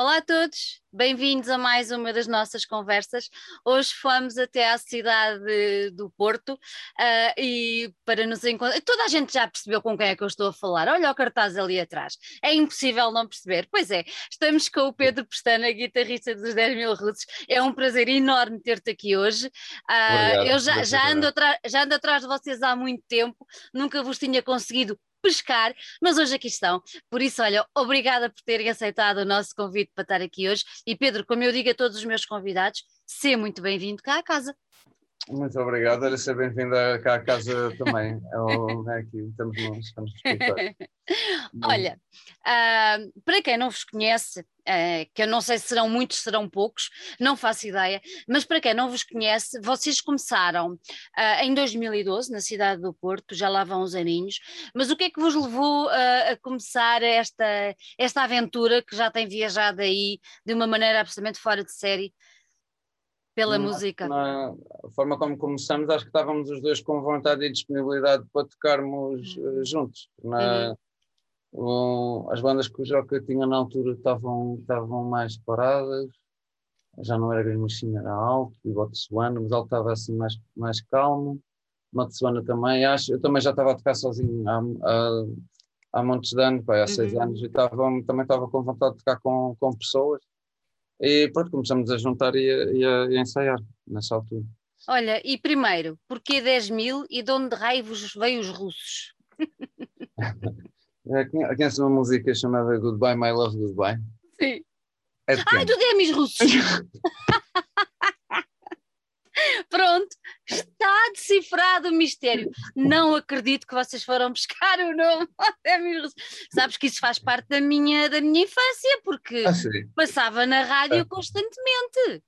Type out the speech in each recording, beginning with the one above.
Olá a todos, bem-vindos a mais uma das nossas conversas. Hoje fomos até à cidade do Porto uh, e para nos encontrar. Toda a gente já percebeu com quem é que eu estou a falar. Olha o cartaz ali atrás. É impossível não perceber. Pois é, estamos com o Pedro Pestana, guitarrista dos 10 mil Russos. É um prazer enorme ter-te aqui hoje. Uh, eu já, já, ando já ando atrás de vocês há muito tempo, nunca vos tinha conseguido pescar, mas hoje aqui estão. Por isso, olha, obrigada por terem aceitado o nosso convite para estar aqui hoje. E Pedro, como eu digo a todos os meus convidados, seja muito bem-vindo cá à casa. Muito obrigado, era ser bem-vinda cá à casa também. É, é aqui, estamos no, estamos no Olha, uh, para quem não vos conhece, uh, que eu não sei se serão muitos, serão poucos, não faço ideia, mas para quem não vos conhece, vocês começaram uh, em 2012 na cidade do Porto, já lá vão os aninhos, mas o que é que vos levou a começar esta, esta aventura que já tem viajado aí de uma maneira absolutamente fora de série? pela na, música? Na forma como começamos, acho que estávamos os dois com vontade e disponibilidade para tocarmos uh, juntos. Na, uhum. As bandas que o Joca tinha na altura estavam, estavam mais paradas, já não era Green Machine, era alto, e Botsuana, mas ele estava assim mais, mais calmo. Botsuana também, acho, eu também já estava a tocar sozinho há, há, há muitos anos, há seis uhum. anos, e estava, também estava com vontade de tocar com, com pessoas e pronto, começamos a juntar e a, e a, e a ensaiar nessa altura. Olha, e primeiro, porquê 10 mil e de onde raivos veio os russos? Conhece uma música chamada Goodbye, My Love, Goodbye? Sim. É Ai, do Demis russos! Pronto, está decifrado o mistério. Não acredito que vocês foram buscar o nome. Sabes que isso faz parte da minha, da minha infância, porque ah, passava na rádio ah. constantemente.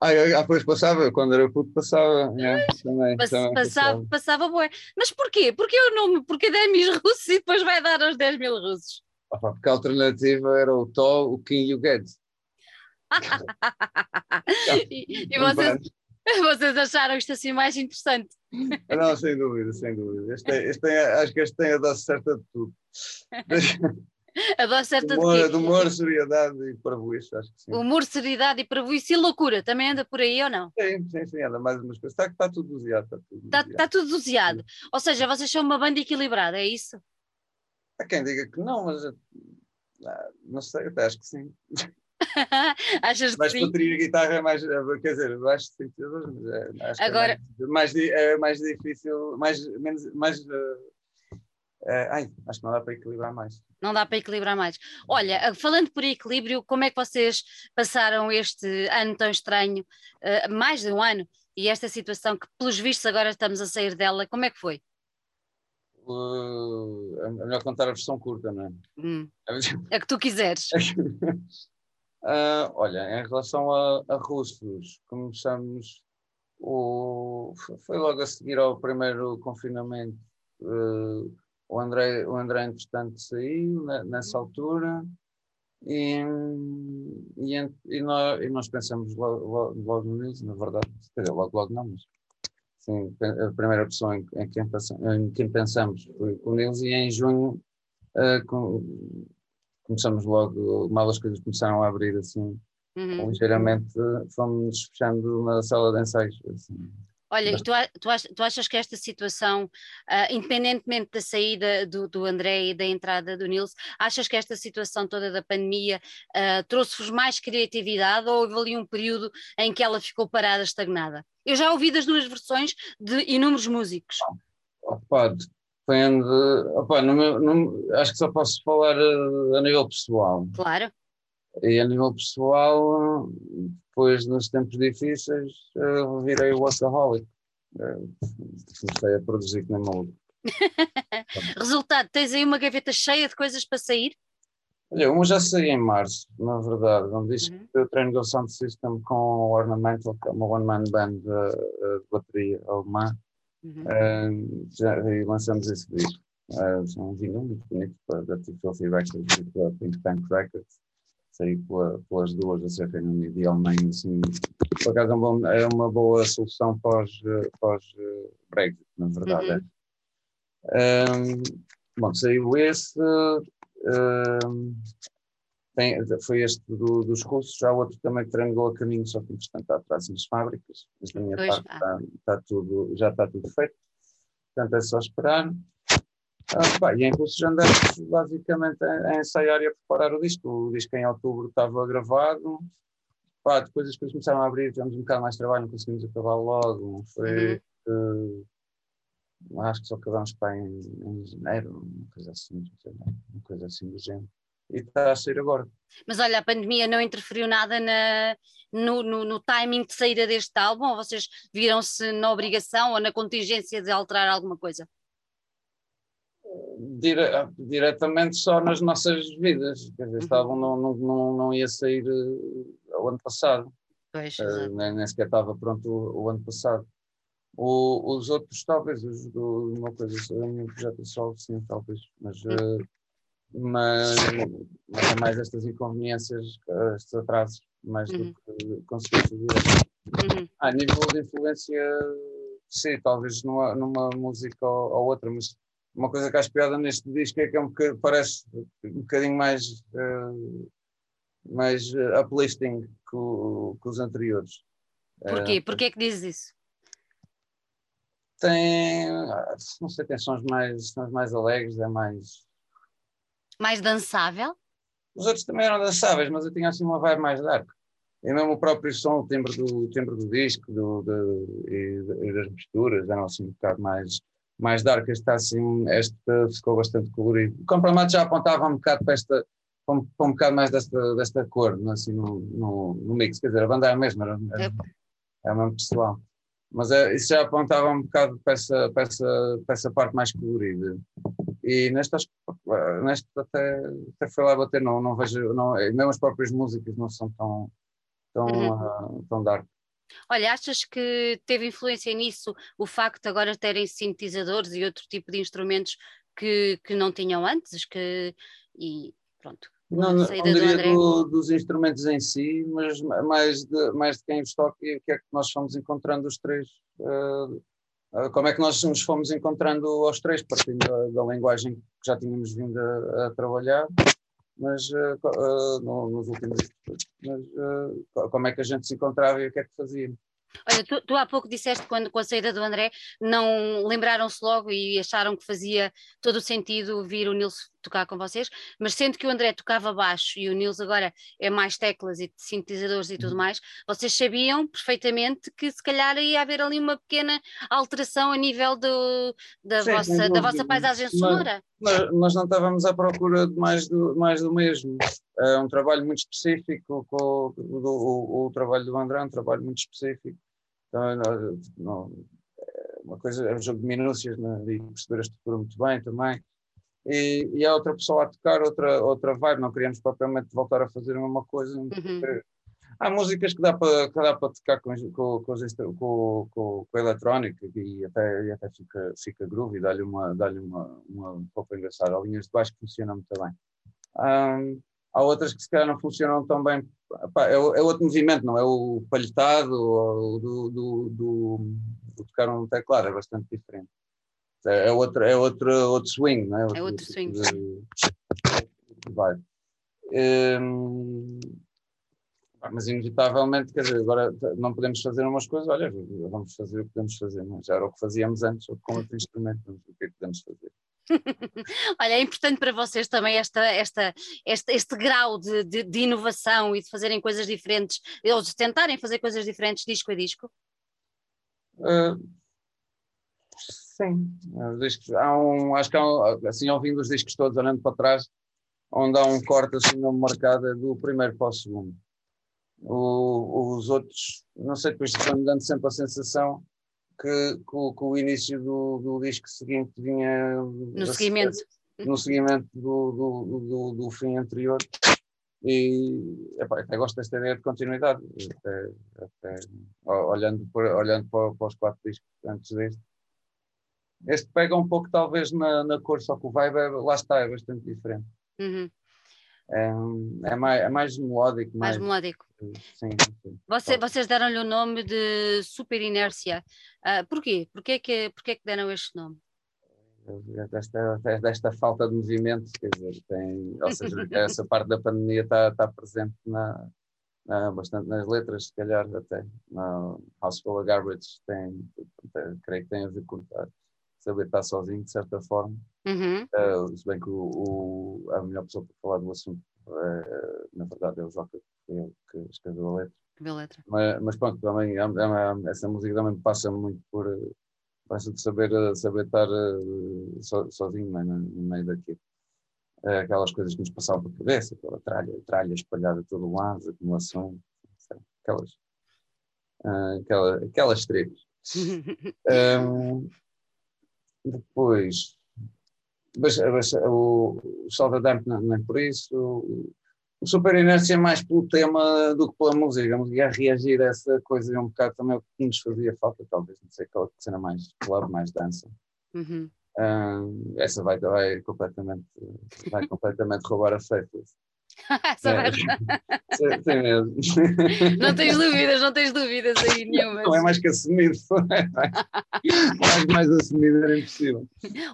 Ah, ah, pois passava, quando era puto passava. É, também, Pass, também passava, passava boa. Mas porquê? Porquê o nome? Porque 10 mil russos e depois vai dar aos 10 mil russos? Ah, porque a alternativa era o Tó, o Kim e o Guedes. e, e vocês, Vocês acharam isto assim mais interessante? Não, sem dúvida, sem dúvida. Este é, este é, acho que este tem a dose certa de tudo. A certa humor, de quê? Humor, seriedade e parvoíce, acho que sim. Humor, seriedade e parvoíce e loucura, também anda por aí ou não? Sim, sim, sim, anda mais umas coisas. Está, está tudo doseado. Está tudo está, doseado. Está tudo doseado. Ou seja, vocês são uma banda equilibrada, é isso? Há quem diga que não, mas ah, não sei, até acho que sim. Achas que mais sim? bateria e guitarra é mais, eh, quer dizer, baixo de sintetizadores, mas é, acho Agora... que é mais, mais, é mais difícil, mais, menos, mais uh, uh, ai, acho que não dá para equilibrar mais. Não dá para equilibrar mais. Olha, falando por equilíbrio, como é que vocês passaram este ano tão estranho, uh, mais de um ano, e esta situação que, pelos vistos, agora estamos a sair dela, como é que foi? Uh, é melhor contar a versão curta, não é? Hum. É que tu quiseres. Uh, olha, em relação a, a russos, começamos o, foi logo a seguir ao primeiro confinamento. Uh, o André, o André entretanto saiu nessa altura e, e, e, nós, e nós pensamos logo, logo, logo nisso, na verdade, quer dizer, logo, logo não, mas sim, a primeira pessoa em, em, quem, em quem pensamos foi o Nils e em junho uh, com, começamos logo, mal as coisas começaram a abrir assim, uhum. ligeiramente, fomos fechando na sala de ensaios. Assim. Olha, tu, tu, achas, que esta situação, uh, independentemente da saída do, do, André e da entrada do Nils, achas que esta situação toda da pandemia uh, trouxe-vos mais criatividade ou houve ali um período em que ela ficou parada, estagnada? Eu já ouvi das duas versões de inúmeros músicos. Opa, Depende. Opa, no meu, no, acho que só posso falar a, a nível pessoal. Claro. E a nível pessoal, depois nos tempos difíceis, virei o workaholic. Comecei a produzir que nem maluco. Resultado, tens aí uma gaveta cheia de coisas para sair? Olha, uma já saí em março, na verdade, onde disse uhum. que eu treino Go Sound System com o Ornamental, que é uma one-man band de, de bateria alemã. Uhum. Uh, já lançamos esse disco. Uh, um vinil muito bonito da Records e pela Pink Tank Records. Saí pela, pelas duas, a ser Reino Unido e Alemanha. Assim, por acaso é uma, é uma boa solução pós-Brexit, pós, uh, na verdade. Uhum. É. Um, bom, saiu esse. Um, tem, foi este do, dos russos, já outro também que trangou a caminho, só que entretanto está atrás das fábricas, mas da minha pois, parte está, está, tudo, já está tudo feito, portanto é só esperar. Ah, e em cursos andamos basicamente a, a ensaiar e a preparar o disco. O disco em outubro estava gravado, pá, depois as coisas começaram a abrir, tivemos um bocado mais trabalho, não conseguimos acabar logo, foi... Uhum. Uh, acho que só acabamos para em, em janeiro, uma coisa assim, uma coisa assim do género e está a sair agora. Mas olha, a pandemia não interferiu nada na, no, no, no timing de saída deste álbum? Ou vocês viram-se na obrigação ou na contingência de alterar alguma coisa? Dire, diretamente só nas nossas vidas. Quer dizer, uhum. álbum não, não, não, não ia sair uh, o ano passado. Pois, uh, nem, nem, sequer estava pronto o, o ano passado. O, os outros, talvez, os do, uma coisa, o projeto solo, sim, talvez, mas uh, mas, mas é mais estas inconveniências, estes atrasos, mais uhum. do que consequências diretas. Uhum. A nível de influência, sim, talvez numa, numa música ou, ou, outra, mas uma coisa que acho piada neste disco é que é um parece um bocadinho mais, uh, mais uplifting que, que, os anteriores. Porquê? Uh, Porquê é que dizes isso? Tem, não sei, tem sons mais, sons mais alegres, é mais mais dançável? Os outros também eram dançáveis, mas eu tinha assim uma vibe mais dark. E mesmo o próprio som, o timbre do, o timbre do disco do, de, e, e, das misturas eram assim um bocado mais, mais dark. Este, assim, este ficou bastante colorido. O complemento já apontava um bocado para esta, para um, para um bocado mais desta, desta cor assim, no, no, no mix. Quer dizer, a banda é a mesma, era, era, é a mesma pessoal. Mas é, isso já apontava um bocado para essa, para essa, para essa parte mais colorida. E neste até, até foi lá bater, não, não vejo, não, mesmo as próprias músicas não são tão, tão, uhum. uh, tão dark. Olha, achas que teve influência nisso o facto de agora terem sintetizadores e outro tipo de instrumentos que, que não tinham antes? Que, e pronto. Não, não diria do, dos instrumentos em si, mas mais de, mais de quem os toca e o que é que nós fomos encontrando os três uh, ah, como é que nós nos fomos encontrando aos três, partindo da, da linguagem que já tínhamos vindo a, a trabalhar, mas uh, no, nos últimos mas uh, como é que a gente se encontrava e o que é que fazia. Olha, tu, tu, há pouco disseste quando com a saída do André não lembraram-se logo e acharam que fazia todo o sentido vir o Nilson tocar com vocês, mas sendo que o André tocava baixo e o Nils agora é mais teclas e sintetizadores e tudo uhum. mais, vocês sabiam perfeitamente que se calhar ia haver ali uma pequena alteração a nível do, da, Sim, vossa, da vossa paisagem sonora. Nós, nós, não estávamos à procura de mais do, mais do mesmo. É um trabalho muito específico, com, do, o, o, trabalho do André é um trabalho muito específico. Então, não, não, é uma coisa é um jogo de minúcias né, e perceber a estrutura muito bem também e, e há outra pessoa a tocar outra, outra vibe, não queríamos propriamente voltar a fazer a mesma coisa. Uhum. Há músicas que dá para, que dá para tocar com, com, com, com, com, a eletrónica e até, e até fica, fica groovy, dá-lhe uma, dá uma, uma um pouco engraçada. Há linhas de baixo que funcionam muito bem. Um, há outras que se calhar não funcionam tão bem. é, é, outro movimento, não é o palhetado ou do, do, do, do tocar um teclado, é bastante diferente. É, é, outro, é outro, outro swing, não é? Outro, é outro swing. De, vai. Hum, mas inevitavelmente, quer dizer, agora não podemos fazer umas coisas, olha, vamos fazer o que podemos fazer, mas já era o que fazíamos antes, ou com outro instrumento, o que é que podemos fazer. Olha, é importante para vocês também esta, esta, este, este grau de, de, de, inovação e de fazerem coisas diferentes, ou de tentarem fazer coisas diferentes disco a disco? Uh, Sim, os discos, há um, acho que há um, assim, ouvindo os discos todos, olhando para trás, onde há um corte assim no mercado é do primeiro para o segundo. O, os outros, não sei, depois foi-me dando sempre a sensação que, que, que o início do, do, disco seguinte vinha no seguimento, no seguimento do, do, do, do fim anterior. E epá, até gosto desta ideia de continuidade. Até, até, olhando, por, olhando para, para os quatro discos antes deste este pega um pouco, talvez, na, na cor, só que o vibe, é, lá está, é bastante diferente. Uhum. É, é, mais, é mais melódico. Mais, mais melódico. Sim, sim. Você, vocês deram-lhe o nome de Super Inércia. Uh, porquê? Porquê que, porquê que deram este nome? desta, desta falta de movimento, quer dizer, tem, ou seja, essa parte da pandemia está, está presente na, na, bastante nas letras, se calhar até. Na House Full of Garbage tem, tem, creio que tem a ver com saber estar sozinho, de certa forma. Uhum. Uh, se bem que o, o, a melhor pessoa para falar do assunto, uh, na verdade, é o Joca, que, é que escreveu a letra. A letra. Mas, mas pronto, também, essa música também passa muito por basta de saber, saber estar so, sozinho né, no, no meio daquilo. Aquelas coisas que nos passavam pela cabeça, aquela tralha, tralha espalhada todo o lado, acumulação, aquelas, uh, aquela, aquelas tretas. um, depois, o, o Salva Dump não, não é por isso, o Super Inércia é mais pelo tema do que pela música. A música a reagir a essa coisa é um bocado também o que nos fazia falta, talvez, não sei, aquela cena mais club, mais dança. Uhum. Uh, essa vai, vai, completamente, vai completamente roubar a feita. Essa é. Sim, sim mesmo. Não tens dúvidas, não tens dúvidas aí nenhuma. Não é mais que assumido. mais, mais assumido era impossível.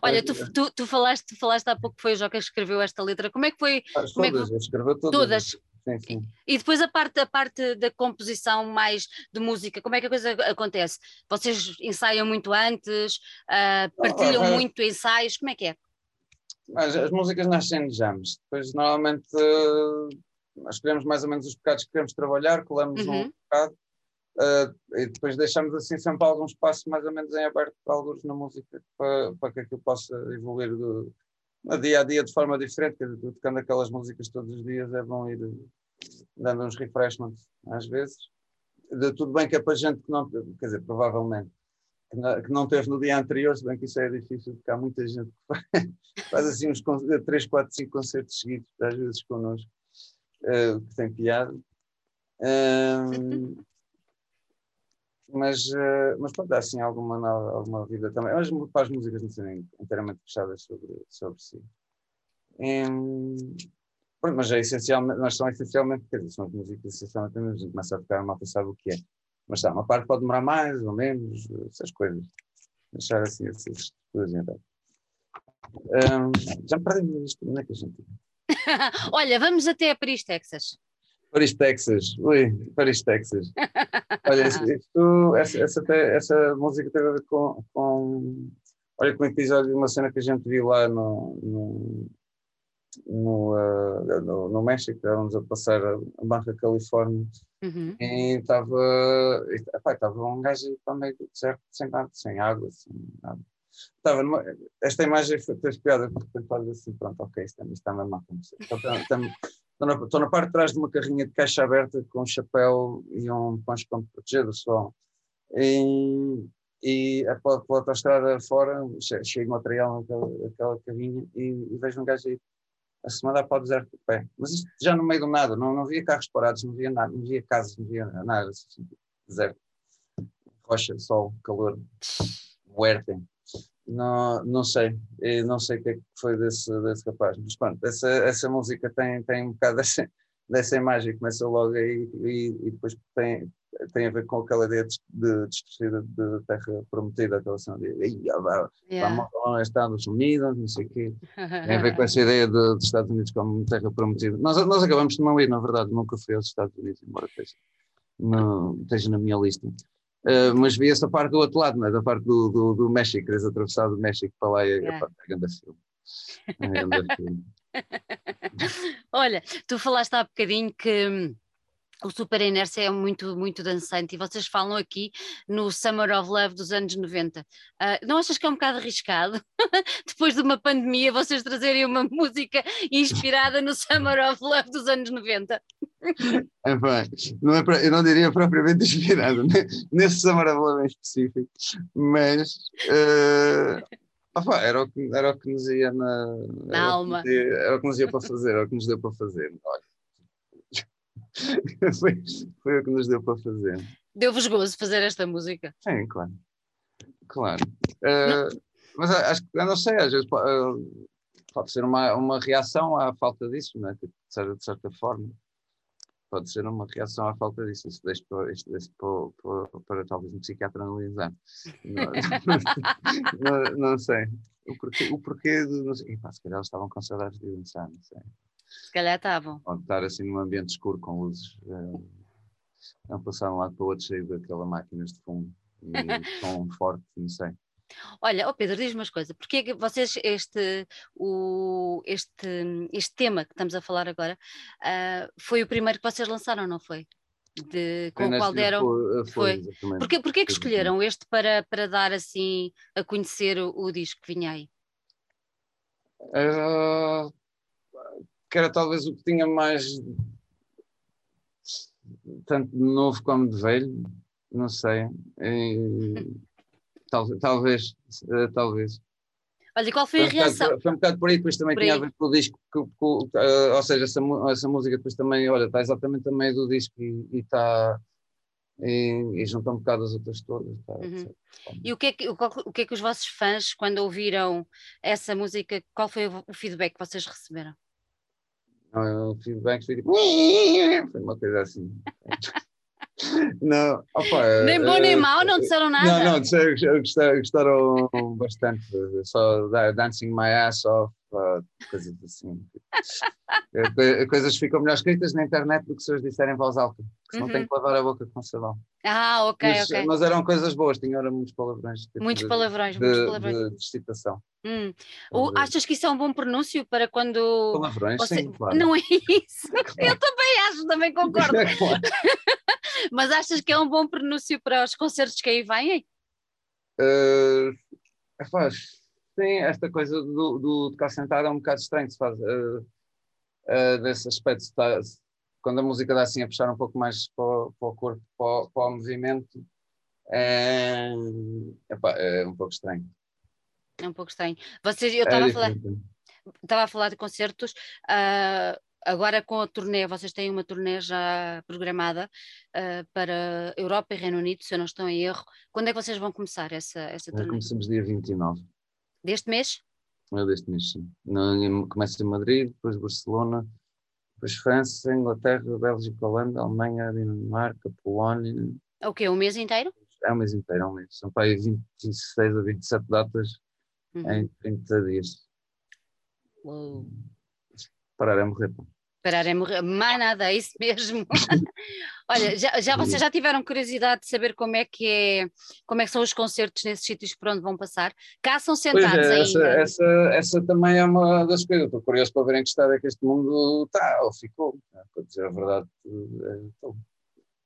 Olha, tu, tu, tu, falaste, tu falaste há pouco que foi o Joca que escreveu esta letra. Como é que foi? As como todas, é que... escreveu todas. Todas. Sim, sim. E depois a parte, a parte da composição mais de música, como é que a coisa acontece? Vocês ensaiam muito antes, uh, partilham oh, muito ensaios, como é que é? Mas as músicas nascem de jams. Depois, normalmente, uh, escolhemos mais ou menos os pecados que queremos trabalhar, colamos uhum. um pecado uh, e depois deixamos assim sempre algum espaço mais ou menos em aberto para alguns na música para, para que aquilo possa evoluir do, no dia a dia de forma diferente. Tocando aquelas músicas todos os dias é bom ir dando uns refreshments às vezes. De, tudo bem que é para gente que não, quer dizer, provavelmente que não teve no dia anterior, se bem que isso é difícil, porque há muita gente que faz, assim uns 3, 4, 5 concertos seguidos, às vezes connosco, uh, que tem piada. Um, mas, uh, mas pronto, há assim alguma, nova, alguma vida também. Mas para as músicas não serem inteiramente fechadas sobre, sobre si. Um, mas é essencialmente, nós somos essencialmente, quer dizer, são as músicas essencialmente, a gente começa a tocar, mal sabe o que é. Mas tá, uma parte pode demorar mais ou menos, essas coisas. Deixar assim essas coisas então. Um, já me perdi isto, onde é que a gente. Olha, vamos até a Paris, Texas. Paris, Texas. Ui, Paris, Texas. Olha, isto, essa, essa, essa, música teve a ver com, com. Olha, com o episódio de uma cena que a gente viu lá no, no, no, uh, no, no México, estávamos a passar a Barra Califórnia uhum. e estava estava um gajo para meio do deserto sem nada, sem água, sem nada. Estava numa, esta imagem foi piada porque depois assim, pronto, ok, isto, está mesmo a acontecer. Estou, na, parte de trás de uma carrinha de caixa aberta com um chapéu e um poncho para me proteger do sol. E, e pela, pela autostrada fora, cheio de material naquela, naquela carrinha e, e vejo um gajo aí a semana para o deserto do pé. Mas isto já no meio do nada, não, não via carros parados, não via nada, não via casas, não via nada, assim, deserto. Rocha, sol, calor, huertem. Não, não sei, não sei o que é que foi desse, desse rapaz, mas pronto, essa, essa música tem, tem um bocado dessa, dessa imagem, começa logo aí e, e depois tem, tem a ver com aquela ideia de, de de terra prometida, aquela cena de vamos lá Estados Unidos, não sei o quê. Tem a ver com essa ideia de, de, Estados Unidos como terra prometida. Nós, nós acabamos de não ir, na verdade, nunca fui aos Estados Unidos, embora esteja, no, esteja na minha lista. Uh, mas vi essa parte do outro lado, né? da parte do, do, do México, queres atravessar do México para lá e yeah. a, grande filme. Olha, tu falaste há bocadinho que hum, o Super Inércia é muito, muito dançante e vocês falam aqui no Summer of Love dos anos 90. Uh, ah, não achas que é um bocado arriscado, depois de uma pandemia, vocês trazerem uma música inspirada no Summer of Love dos anos 90? É, pá, não é, eu não diria propriamente inspirado né? nesse Summer of Love em específico, mas uh, opa, era, o que, era o que nos ia na, na alma. era o que nos ia para fazer, era o que nos deu para fazer. Olha foi, foi o que nos deu para fazer. Deu-vos gozo fazer esta música? Sim, claro. Claro. Uh, mas acho que, eu não sei, às vezes pode, uh, pode ser uma, uma reação à falta disso, né? de, certa, de certa forma. pode ser uma reação à falta disso. Isso deixa para, isto deixa para, para, para, talvez um psiquiatra analisar. Não, não, não, sei. O porquê, o porquê de. Não sei. pá, se calhar eles estavam com saudades de dançar, não sei. Se calhar estavam. Ou estar assim num ambiente escuro com luzes. Uh, a passar de um lado para o outro cheio daquela máquinas de fundo e som forte, não sei. Olha, oh Pedro, diz-me umas coisas, porque é que vocês, este, o, este, este tema que estamos a falar agora, uh, foi o primeiro que vocês lançaram, não foi? De, com o qual deram. Foi. foi. Porquê, porquê que escolheram este para, para dar assim a conhecer o, o disco que vinha aí? Uh, que era talvez o que tinha mais tanto de novo como de velho, não sei. Talvez, talvez, uh, talvez. Olha, qual foi, foi a reação? Um foi um bocado por aí, depois também tinha a ver com o disco, com, com, uh, ou seja, essa, essa música depois também, olha, está exatamente a meio do disco e está. E, e junta um bocado as outras todas. Tá, uhum. E o que, é que, o, o, que é que os vossos fãs, quando ouviram essa música, qual foi o feedback que vocês receberam? O feedback foi tipo. Foi uma coisa assim. Não, opa, nem bom nem mau, não disseram nada. Não, não, gostaram, gostaram bastante. Só Dancing My Ass Off, coisas assim. Eh, coisas ficam melhor escritas na internet do que se as disserem em voz alta, porque senão uhum. tem que lavar a boca com sabão. Ah, ok, mas, ok. Mas eram coisas boas, tinham muitos palavrões. Tipo muitos palavrões, de, muitos palavrões. De, de, de excitação. Hum. O, achas que isso é um bom pronúncio para quando. Palavrões, Você... sim, claro. Não é isso? Claro. Eu também acho, também concordo. Mas achas que é um bom pronúncio para os concertos que aí vêm? Uh, faz. Sim, esta coisa do, do tocar sentado é um bocado estranho se faz. Uh, uh, desse aspecto, está, quando a música dá assim a puxar um pouco mais para, para o corpo, para, para, o movimento, é, epá, é um pouco estranho. É um pouco estranho. Vocês, eu estava é a falar, estava a falar de concertos. Uh, agora com a turnê, vocês têm uma turnê já programada uh, para Europa e Reino Unido, se eu não estou em erro. Quando é que vocês vão começar essa, essa turnê? Começamos dia 29. Deste mês? É deste mês, sim. começa em Madrid, depois Barcelona, depois França, Inglaterra, Bélgica, Holanda, Alemanha, Dinamarca, Polónia. O quê? Um mês inteiro? É um mês inteiro, é um mês. São para aí 26 a 27 datas uhum. em 30 dias. Uou. Parar é morrer. Parar é morrer, mais nada, é isso mesmo. Olha, já, já vocês já tiveram curiosidade de saber como é que é, como é que são os concertos nesses sítios por onde vão passar? Cá são sentados é, essa, ainda. Essa, essa também é uma das coisas. Estou curioso para ver em que estado é que este mundo está ou ficou. Para dizer a verdade, é, estou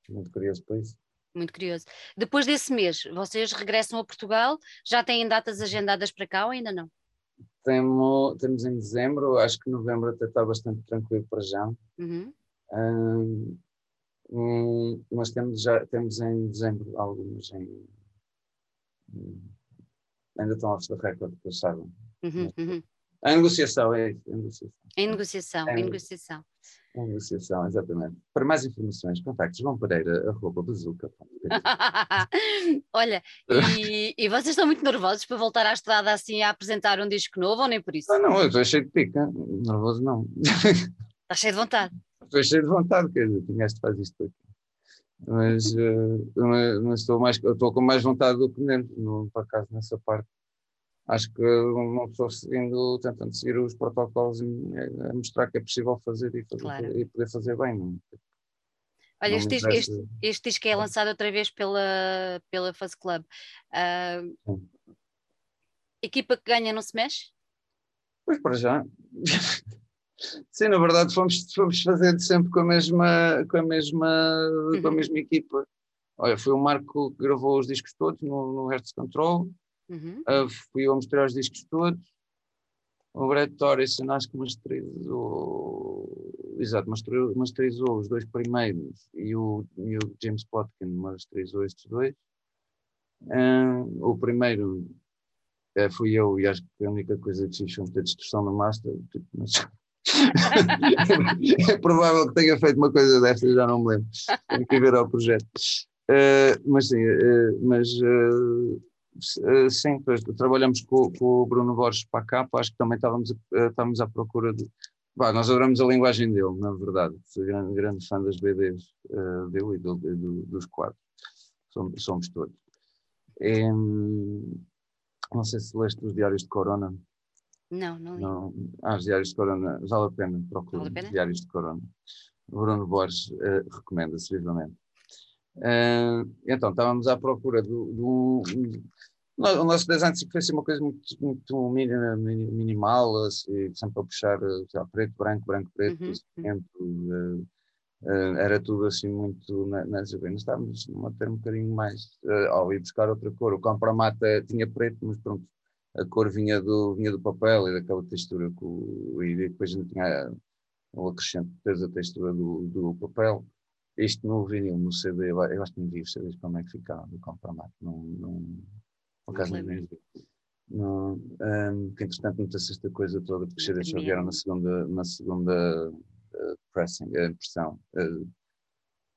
muito curioso para isso. Muito curioso. Depois desse mês, vocês regressam a Portugal? Já têm datas agendadas para cá ou ainda não? Temos, temos em dezembro, acho que novembro até está bastante tranquilo para já. Uhum. Um, mas temos, já, temos em dezembro alguns em, ainda estão off the record, que eu saiba. Uhum, uhum. A negociação, é isso. A negociação. Em negociação, em negociação. Em negociação, exatamente. Para mais informações, contactos João Pereira, arroba bazuca. Olha, e, e, vocês estão muito nervosos para voltar à estrada assim a apresentar um disco novo ou nem por isso? Ah, não, eu estou cheio de pica. Nervoso não. Está cheio de vontade. Estou cheio de vontade, quer dizer, tinha este faz isto aqui. Mas, uh, mas estou, mais, estou com mais vontade do que menos, no, por acaso, nessa parte acho que uma pessoa seguindo, tentando seguir os protocolos é, mostrar que é possível fazer e, fazer, claro. e poder fazer bem. Não? Olha, não este, este, este disco é lançado outra vez pela, pela Fuzz Club. Uh, equipa que ganha não se mexe? Pois para já. Sim, na verdade fomos, fomos fazendo sempre com a mesma, com a mesma, uhum. com a uhum. mesma equipa. Olha, foi o Marco que gravou os discos todos no, no Hertz Control. Uhum. Uh, fui eu a mostrar os discos todos. O Brad Torres, acho que masterizou, exato, masterizou, os dois primeiros e o, e o James Plotkin masterizou estes dois. Uh, o primeiro uh, fui eu e acho que a única coisa que fiz foi ter distorção no master. Tipo, mas... é provável que tenha feito uma coisa dessas, já não me lembro. Tenho que ver ao projeto. Uh, mas sim, uh, mas uh, sim, pois, trabalhamos com, com, o Bruno Borges para capa, acho que também estávamos, estávamos à procura de, Bah, nós adoramos a linguagem dele, na verdade. Sou grande, grande fã das BDs dele e do, do, dos quadros. Somos, somos todos. Não sei se leste os Diários de Corona. Não, não li. Não. Os Diários de Corona, vale a pena, procura vale os Diários de Corona. Bruno Borges uh, recomenda-se vivamente. Uh, então, estávamos à procura do, do, o nosso design foi assim uma coisa muito, muito minimal, assim, sempre a puxar já, preto, branco, branco, preto, uhum. uh, uh, era tudo assim muito nas apenas estávamos a ter um bocadinho mais uh, ao ir buscar outra cor. O Compramata tinha preto, mas pronto, a cor vinha do, vinha do papel e daquela textura que o, e depois ainda tinha o acrescente da textura do, do papel. Isto no vinil, no CD, eu acho que não vi os CDs como é que ficava do Compramata. Não, não, por acaso nem no, um, que entretanto esta coisa toda, porque os só vieram na segunda, na segunda uh, pressing, uh, impressão, uh,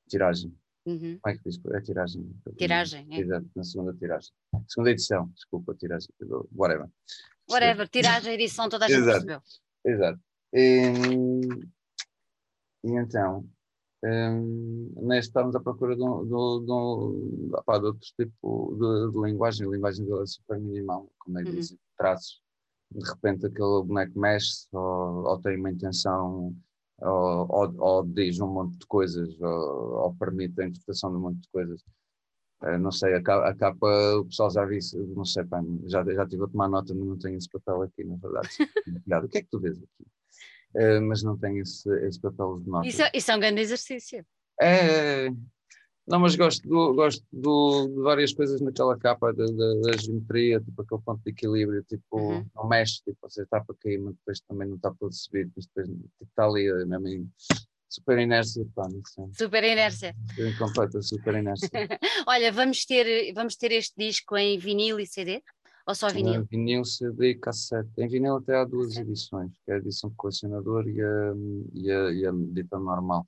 tiragem. Uhum. Como é que diz? É tiragem. Tiragem, é. Exato, na segunda tiragem. Segunda edição, desculpa, tiragem, whatever. Whatever, tiragem, edição, toda a gente Exato. percebeu. Exato. E, e então, um, neste estamos à procura de, um, de, de, um, de outro tipo de, de, linguagem, a linguagem dele é super minimal, como é que uhum. dizem, traços. De repente aquele boneco mexe ou, ou tem uma intenção ou, ou, ou, diz um monte de coisas ou, ou, permite a interpretação de um monte de coisas. Uh, não sei, a capa, a capa, o pessoal já viu, não sei, pá, já, já tive a tomar nota, mas não tenho esse papel aqui, na verdade. o que é que tu vês aqui? uh, mas não tem esse, esse papel de nota. Isso, é, isso é um grande exercício. É, não, mas gosto, do, gosto do, de várias coisas naquela capa da, da, geometria, tipo aquele ponto de equilíbrio, tipo, uhum. não mexe, tipo, você está para cair, mas depois também não está para subir, depois, depois tipo, está ali, é mesmo super inércia, pá, Super inércia. Completa super inércia. Olha, vamos ter, vamos ter este disco em vinil e CD? Ou só vinil? Uh, vinil, CD e cassete. Em vinil até há duas edições, que é a edição colecionador e a, e a, e a dita normal.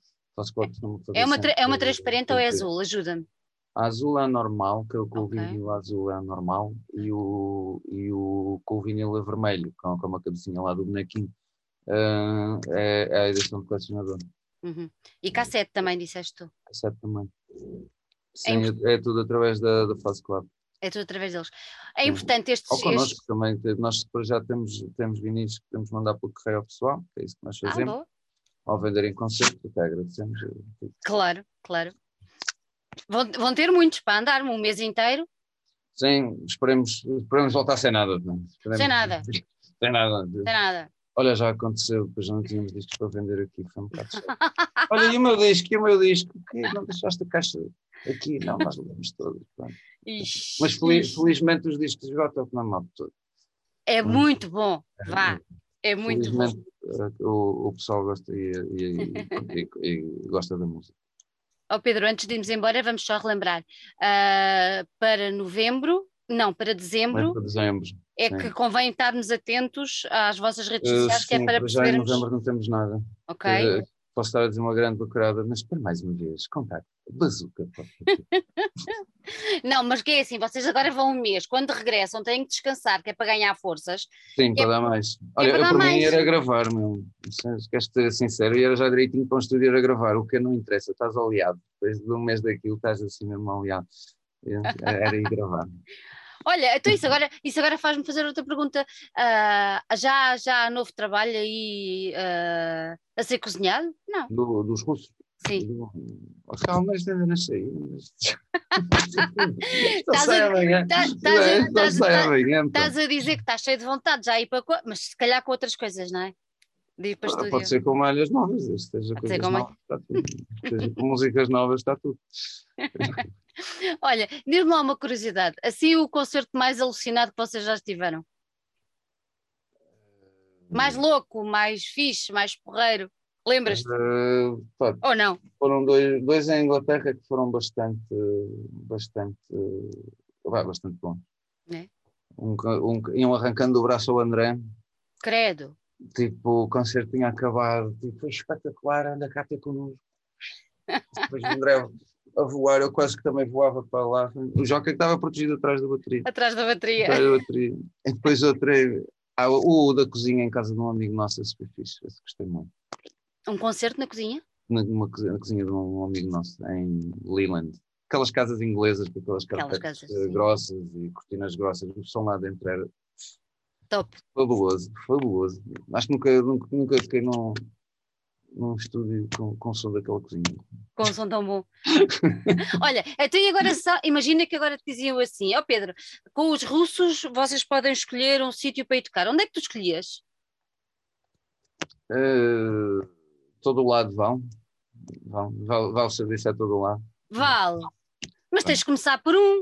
É uma, é uma transparente ou é azul? Ajuda-me. A azul é normal, que é o com okay. o vinil azul é normal, e o, e o com o vinil é vermelho, com, com uma cabecinha lá do bonequinho, uh, é, é, a edição de colecionador. Uhum. E cassete também, disseste tu? Cassete também. Sim, é, é tudo através da, da Fase Club. É tudo através deles. É importante estes. Ou connosco estes... também, nós já temos, temos vinis que podemos mandar pelo correio ao pessoal, que é isso que nós ah, fazemos. Ah, ao venderem concerto, até agradecemos. Claro, claro. Vão, vão ter muitos para andar um mês inteiro. Sim, esperemos, esperemos voltar sem nada. Esperemos, sem nada. sem nada. Sem nada. Olha, já aconteceu, depois não tínhamos discos para vender aqui, foi um bocado Olha, e o meu disco, e o meu disco? que não deixaste a caixa aqui? Não, nós levamos todos. Ixi, Mas feliz, felizmente os discos Gota não mal todo. É muito bom, vá. É muito bom. O, o pessoal gosta e, e, e, e, gosta da música. Oh Pedro, antes de irmos embora, vamos só relembrar. Uh, para novembro, não, para dezembro, para dezembro é sim. que convém estarmos atentos às vossas redes eh, sociais, uh, que é para percebermos... Já em novembro não temos nada. Ok. Uh, posso estar a dizer uma grande bacurada, mas para mais uma vez, contato, bazuca. não, mas que é assim, vocês agora vão um mês, quando regressam têm que descansar, que é para ganhar forças. Sim, para é, dar mais. Olha, é para, para mim era gravar, meu. Queres ser sincero, e era já direitinho para um estúdio a gravar, o que não interessa, estás aliado. Depois de um mês daquilo estás assim mesmo aliado. Era ir gravar. Olha, então isso agora, isso agora faz-me fazer outra pergunta. Uh, já, já há novo trabalho aí uh, a ser cozinhado? Não. Do, dos russos? Sim. Calma, mas ainda não sei. Estás a dizer que estás cheio de vontade já ir para. Mas se calhar com outras coisas, não é? De ir para ah, pode ser com malhas novas, esteja novas, está tudo. Seja com músicas novas, está tudo. Olha, diz-me lá uma curiosidade. Assim, o concerto mais alucinado que vocês já estiveram? Mais louco, mais fixe, mais porreiro? Lembras-te? Uh, Ou não? Foram dois, dois em Inglaterra que foram bastante, bastante, bastante bons. É? Um, um, iam arrancando o braço ao André. Credo. Tipo, o concerto tinha acabado, tipo, foi espetacular, anda cá ter connosco. Depois o André a voar, eu quase que também voava para lá. O Joca que estava protegido atrás da bateria. Atrás da bateria. Atrás da bateria. E depois outra, Ah, o, o da cozinha em casa de um amigo nosso, esse foi fixe, esse gostei muito. Um concerto na cozinha? Na, numa cozinha, na cozinha de um amigo nosso, em Leland. Aquelas casas inglesas com aquelas, Aquelas casas, eh, grossas e cortinas grossas, o som lá dentro era Top. fabuloso, fabuloso. Acho que nunca, nunca, nunca fiquei num, num estúdio com, com som daquela cozinha. Com um som tão bom. Olha, então e agora só, imagina que agora te diziam assim, ó Pedro, com os russos vocês podem escolher um sítio para ir tocar. Onde é que tu escolhias? Eh, todo o lado vão, vão, vão, vão o serviço a todo o lado. Vale. Mas tens de começar por um.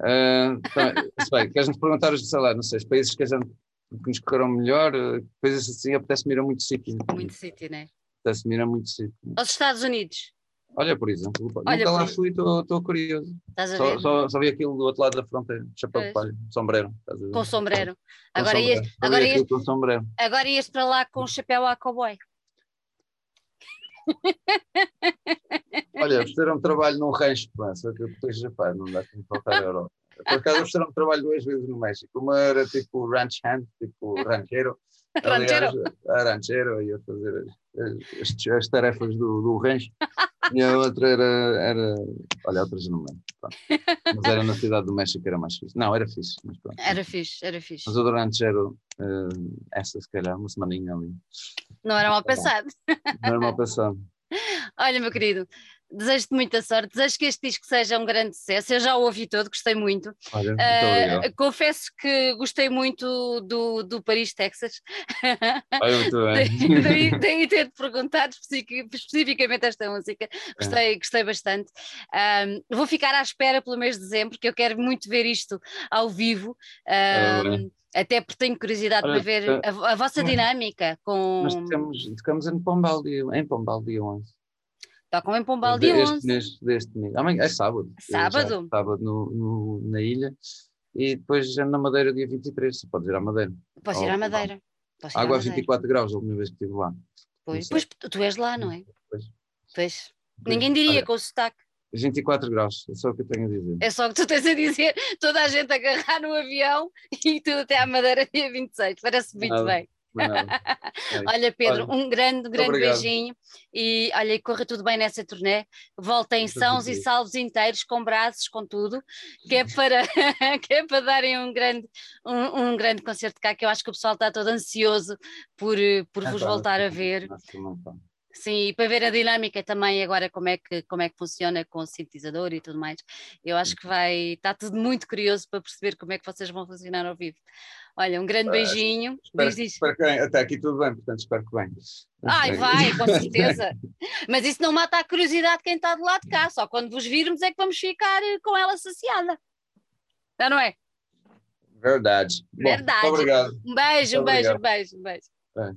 Uh, também, se bem, queres-nos perguntar, os, sei lá, não sei, os países que, a gente, que nos correram melhor, países assim, apetece-me ir a muito sítio. Muito sítio, né? Apetece-me ir a muito sítio. Aos Estados Unidos. Olha, por exemplo, Olha, nunca lá por- fui, estou curioso. Estás a Só, ver? só, só vi aquilo do outro lado da fronteira, chapéu de Pois. palha, sombreiro. a? Com sombreiro. Com Agora sombreiro. ias, agora, ias, agora ias para lá com o chapéu à cowboy. Olha, ofereceram-me trabalho num rancho, pá, só que depois, pá, não dá de voltar à Europa. Por acaso ofereceram-me trabalho duas vezes no México. Uma era tipo ranch hand, tipo rancheiro. Rancheiro. Aliás, a rancheiro, ia fazer as, as- as tarefas do, do rancho. E a outra era, era olha, a outra já não lembro. Mas era na cidade do México, era mais fixe. Não, era fixe, mas pronto. Era fixe, era fixe. Mas o do rancheiro, eh, essa se calhar, uma semaninha ali. Não era mal pensado. Não era mal pensado. Olha, meu querido, desejo-te muita sorte. Desejo que este disco seja um grande sucesso. Eu já o ouvi todo, gostei muito. Olha, muito obrigado. confesso que gostei muito do, do Paris, Texas. Olha, muito bem. daí, daí, daí ter-te perguntado especific- especificamente esta música. Gostei, gostei bastante. Vou ficar à espera pelo mês de dezembro, porque eu quero muito ver isto ao vivo. Ahm, até porque tenho curiosidade Olha, para ver eh, a, a vossa dinâmica com. Nós tocamos, tocamos em Pombal dia 11. Tocam em Pombal dia Deste 11. mês- deste mês. Amanhã, é sábado. Sábado? Já, sábado no, no- na ilha. E depois já na Madeira dia 23. Você pode ir à Madeira. Posso ir à. Madeira. Posso Água a Madeira. 24 graus, a última vez que estive lá. Pois, pois tu és lá, não é? Pois. Pois. Ninguém diria Olha, com o sotaque. 24 graus, é só o que eu tenho a dizer. É só o que tu tens a dizer, toda a gente agarrar no avião e tu até à Madeira dia 26. Parece muito Nada. bem. É. Olha, Pedro, um grande, grande obrigado. beijinho e olha, corra tudo bem nessa turnê. Voltem sãos e salvos inteiros, com braços, com tudo, que é para, que é para darem um grande, um, um grande concerto cá, que eu acho que o pessoal está todo ansioso por, por É vos voltar a ver. pá. Sim, e para ver a dinâmica também agora como é que, como é que funciona com o sintetizador e tudo mais. Eu acho que vai, está tudo muito curioso para perceber como é que vocês vão funcionar ao vivo. Olha, um grande Ah, beijinho. Espero, espero que bem. Até aqui tudo bem, portanto espero que bem. Ai, vai, com certeza. Mas isso não mata a curiosidade de quem está do lado de cá, só quando vos virmos é que vamos ficar eh, com ela saciada. Já não é? Verdade. Bom, Verdade. Obrigado. Um beijo, um beijo, um beijo, um beijo. É.